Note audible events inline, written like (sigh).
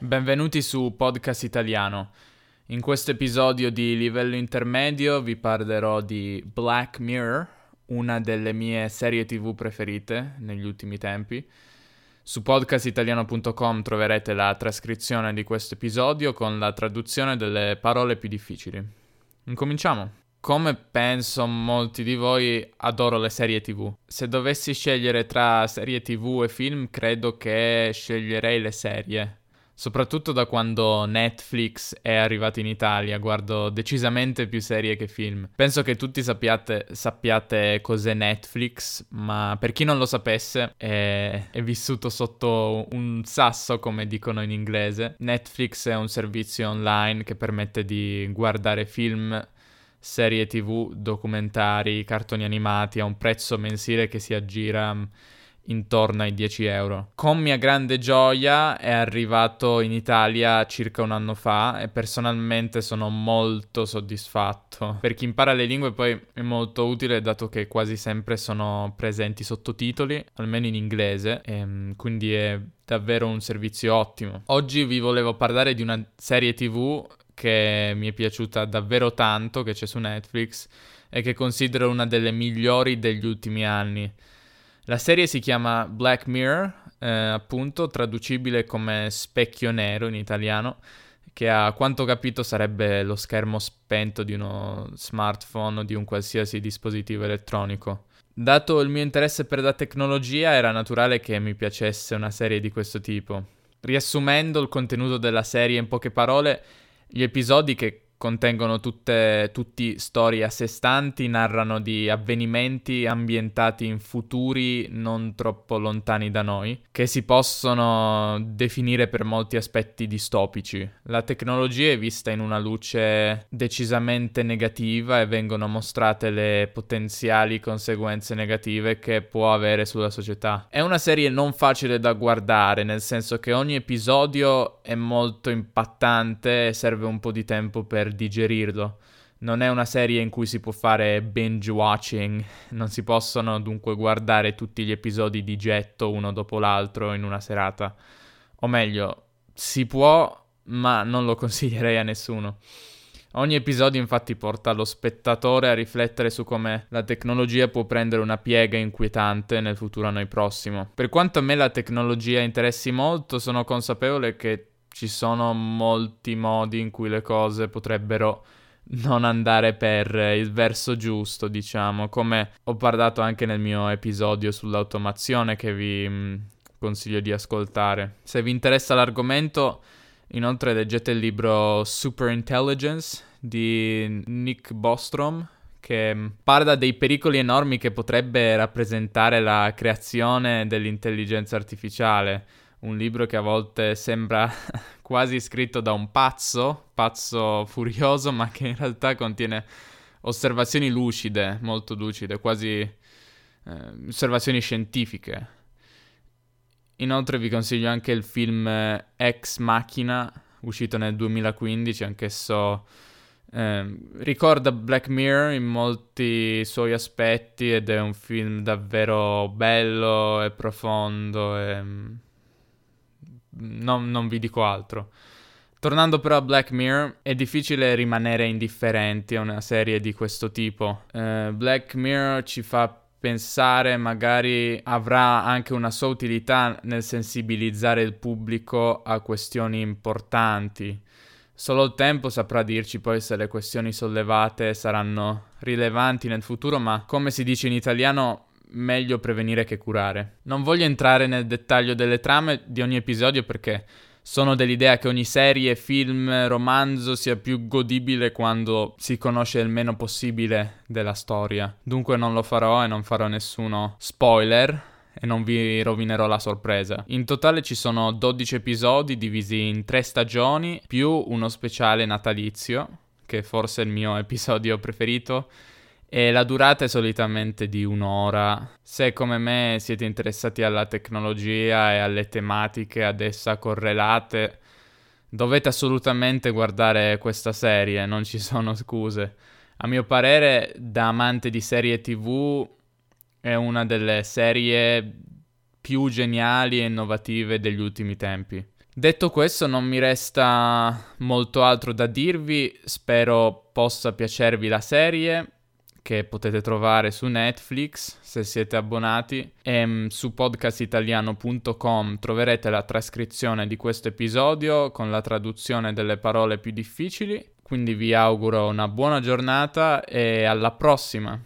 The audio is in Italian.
Benvenuti su Podcast Italiano. In questo episodio di livello intermedio vi parlerò di Black Mirror, una delle mie serie tv preferite negli ultimi tempi. Su podcastitaliano.com troverete la trascrizione di questo episodio con la traduzione delle parole più difficili. Incominciamo. Come penso molti di voi, adoro le serie TV. Se dovessi scegliere tra serie TV e film, credo che sceglierei le serie. Soprattutto da quando Netflix è arrivato in Italia, guardo decisamente più serie che film. Penso che tutti sappiate, sappiate cos'è Netflix, ma per chi non lo sapesse è, è vissuto sotto un sasso, come dicono in inglese. Netflix è un servizio online che permette di guardare film serie tv, documentari, cartoni animati a un prezzo mensile che si aggira intorno ai 10 euro. Con mia grande gioia è arrivato in Italia circa un anno fa e personalmente sono molto soddisfatto. Per chi impara le lingue poi è molto utile dato che quasi sempre sono presenti sottotitoli, almeno in inglese, e mm, quindi è davvero un servizio ottimo. Oggi vi volevo parlare di una serie tv che mi è piaciuta davvero tanto, che c'è su Netflix e che considero una delle migliori degli ultimi anni. La serie si chiama Black Mirror, eh, appunto, traducibile come specchio nero in italiano, che a quanto capito sarebbe lo schermo spento di uno smartphone o di un qualsiasi dispositivo elettronico. Dato il mio interesse per la tecnologia, era naturale che mi piacesse una serie di questo tipo. Riassumendo il contenuto della serie in poche parole, gli episodi che contengono tutte, tutti storie a sé stanti, narrano di avvenimenti ambientati in futuri non troppo lontani da noi, che si possono definire per molti aspetti distopici. La tecnologia è vista in una luce decisamente negativa e vengono mostrate le potenziali conseguenze negative che può avere sulla società. È una serie non facile da guardare, nel senso che ogni episodio è molto impattante e serve un po' di tempo per per digerirlo. Non è una serie in cui si può fare binge watching, non si possono dunque guardare tutti gli episodi di getto uno dopo l'altro in una serata. O meglio, si può, ma non lo (laughs) consiglierei a nessuno. Ogni episodio infatti porta lo spettatore a riflettere su come la tecnologia può prendere una piega inquietante nel futuro a noi prossimo. Per quanto a me la tecnologia interessi molto, sono consapevole che ci sono molti modi in cui le cose potrebbero non andare per il verso giusto, diciamo, come ho parlato anche nel mio episodio sull'automazione che vi mm, consiglio di ascoltare. Se vi interessa l'argomento, inoltre leggete il libro Super Intelligence di Nick Bostrom che mm, parla dei pericoli enormi che potrebbe rappresentare la creazione dell'intelligenza artificiale un libro che a volte sembra (laughs) quasi scritto da un pazzo, pazzo furioso, ma che in realtà contiene osservazioni lucide, molto lucide, quasi eh, osservazioni scientifiche. Inoltre vi consiglio anche il film eh, Ex Machina, uscito nel 2015, anch'esso eh, ricorda Black Mirror in molti suoi aspetti ed è un film davvero bello e profondo e non, non vi dico altro. Tornando però a Black Mirror, è difficile rimanere indifferenti a una serie di questo tipo. Uh, Black Mirror ci fa pensare, magari avrà anche una sua utilità nel sensibilizzare il pubblico a questioni importanti. Solo il tempo saprà dirci poi se le questioni sollevate saranno rilevanti nel futuro, ma come si dice in italiano, meglio prevenire che curare. Non voglio entrare nel dettaglio delle trame di ogni episodio perché sono dell'idea che ogni serie, film, romanzo sia più godibile quando si conosce il meno possibile della storia. Dunque non lo farò e non farò nessuno spoiler e non vi rovinerò la sorpresa. In totale ci sono 12 episodi divisi in 3 stagioni più uno speciale natalizio, che forse è il mio (laughs) episodio preferito e la durata è solitamente di un'ora. Se come me siete interessati alla tecnologia e alle tematiche ad essa correlate, dovete assolutamente guardare questa serie, non ci sono scuse. A mio parere, da amante di serie TV, è una delle serie più geniali e innovative degli ultimi tempi. Detto questo, non mi resta molto altro da dirvi, spero possa piacervi la serie che potete trovare su Netflix se siete abbonati e mm, su podcastitaliano.com troverete la trascrizione di questo episodio con la traduzione delle parole più difficili. Quindi vi auguro una buona giornata e alla prossima!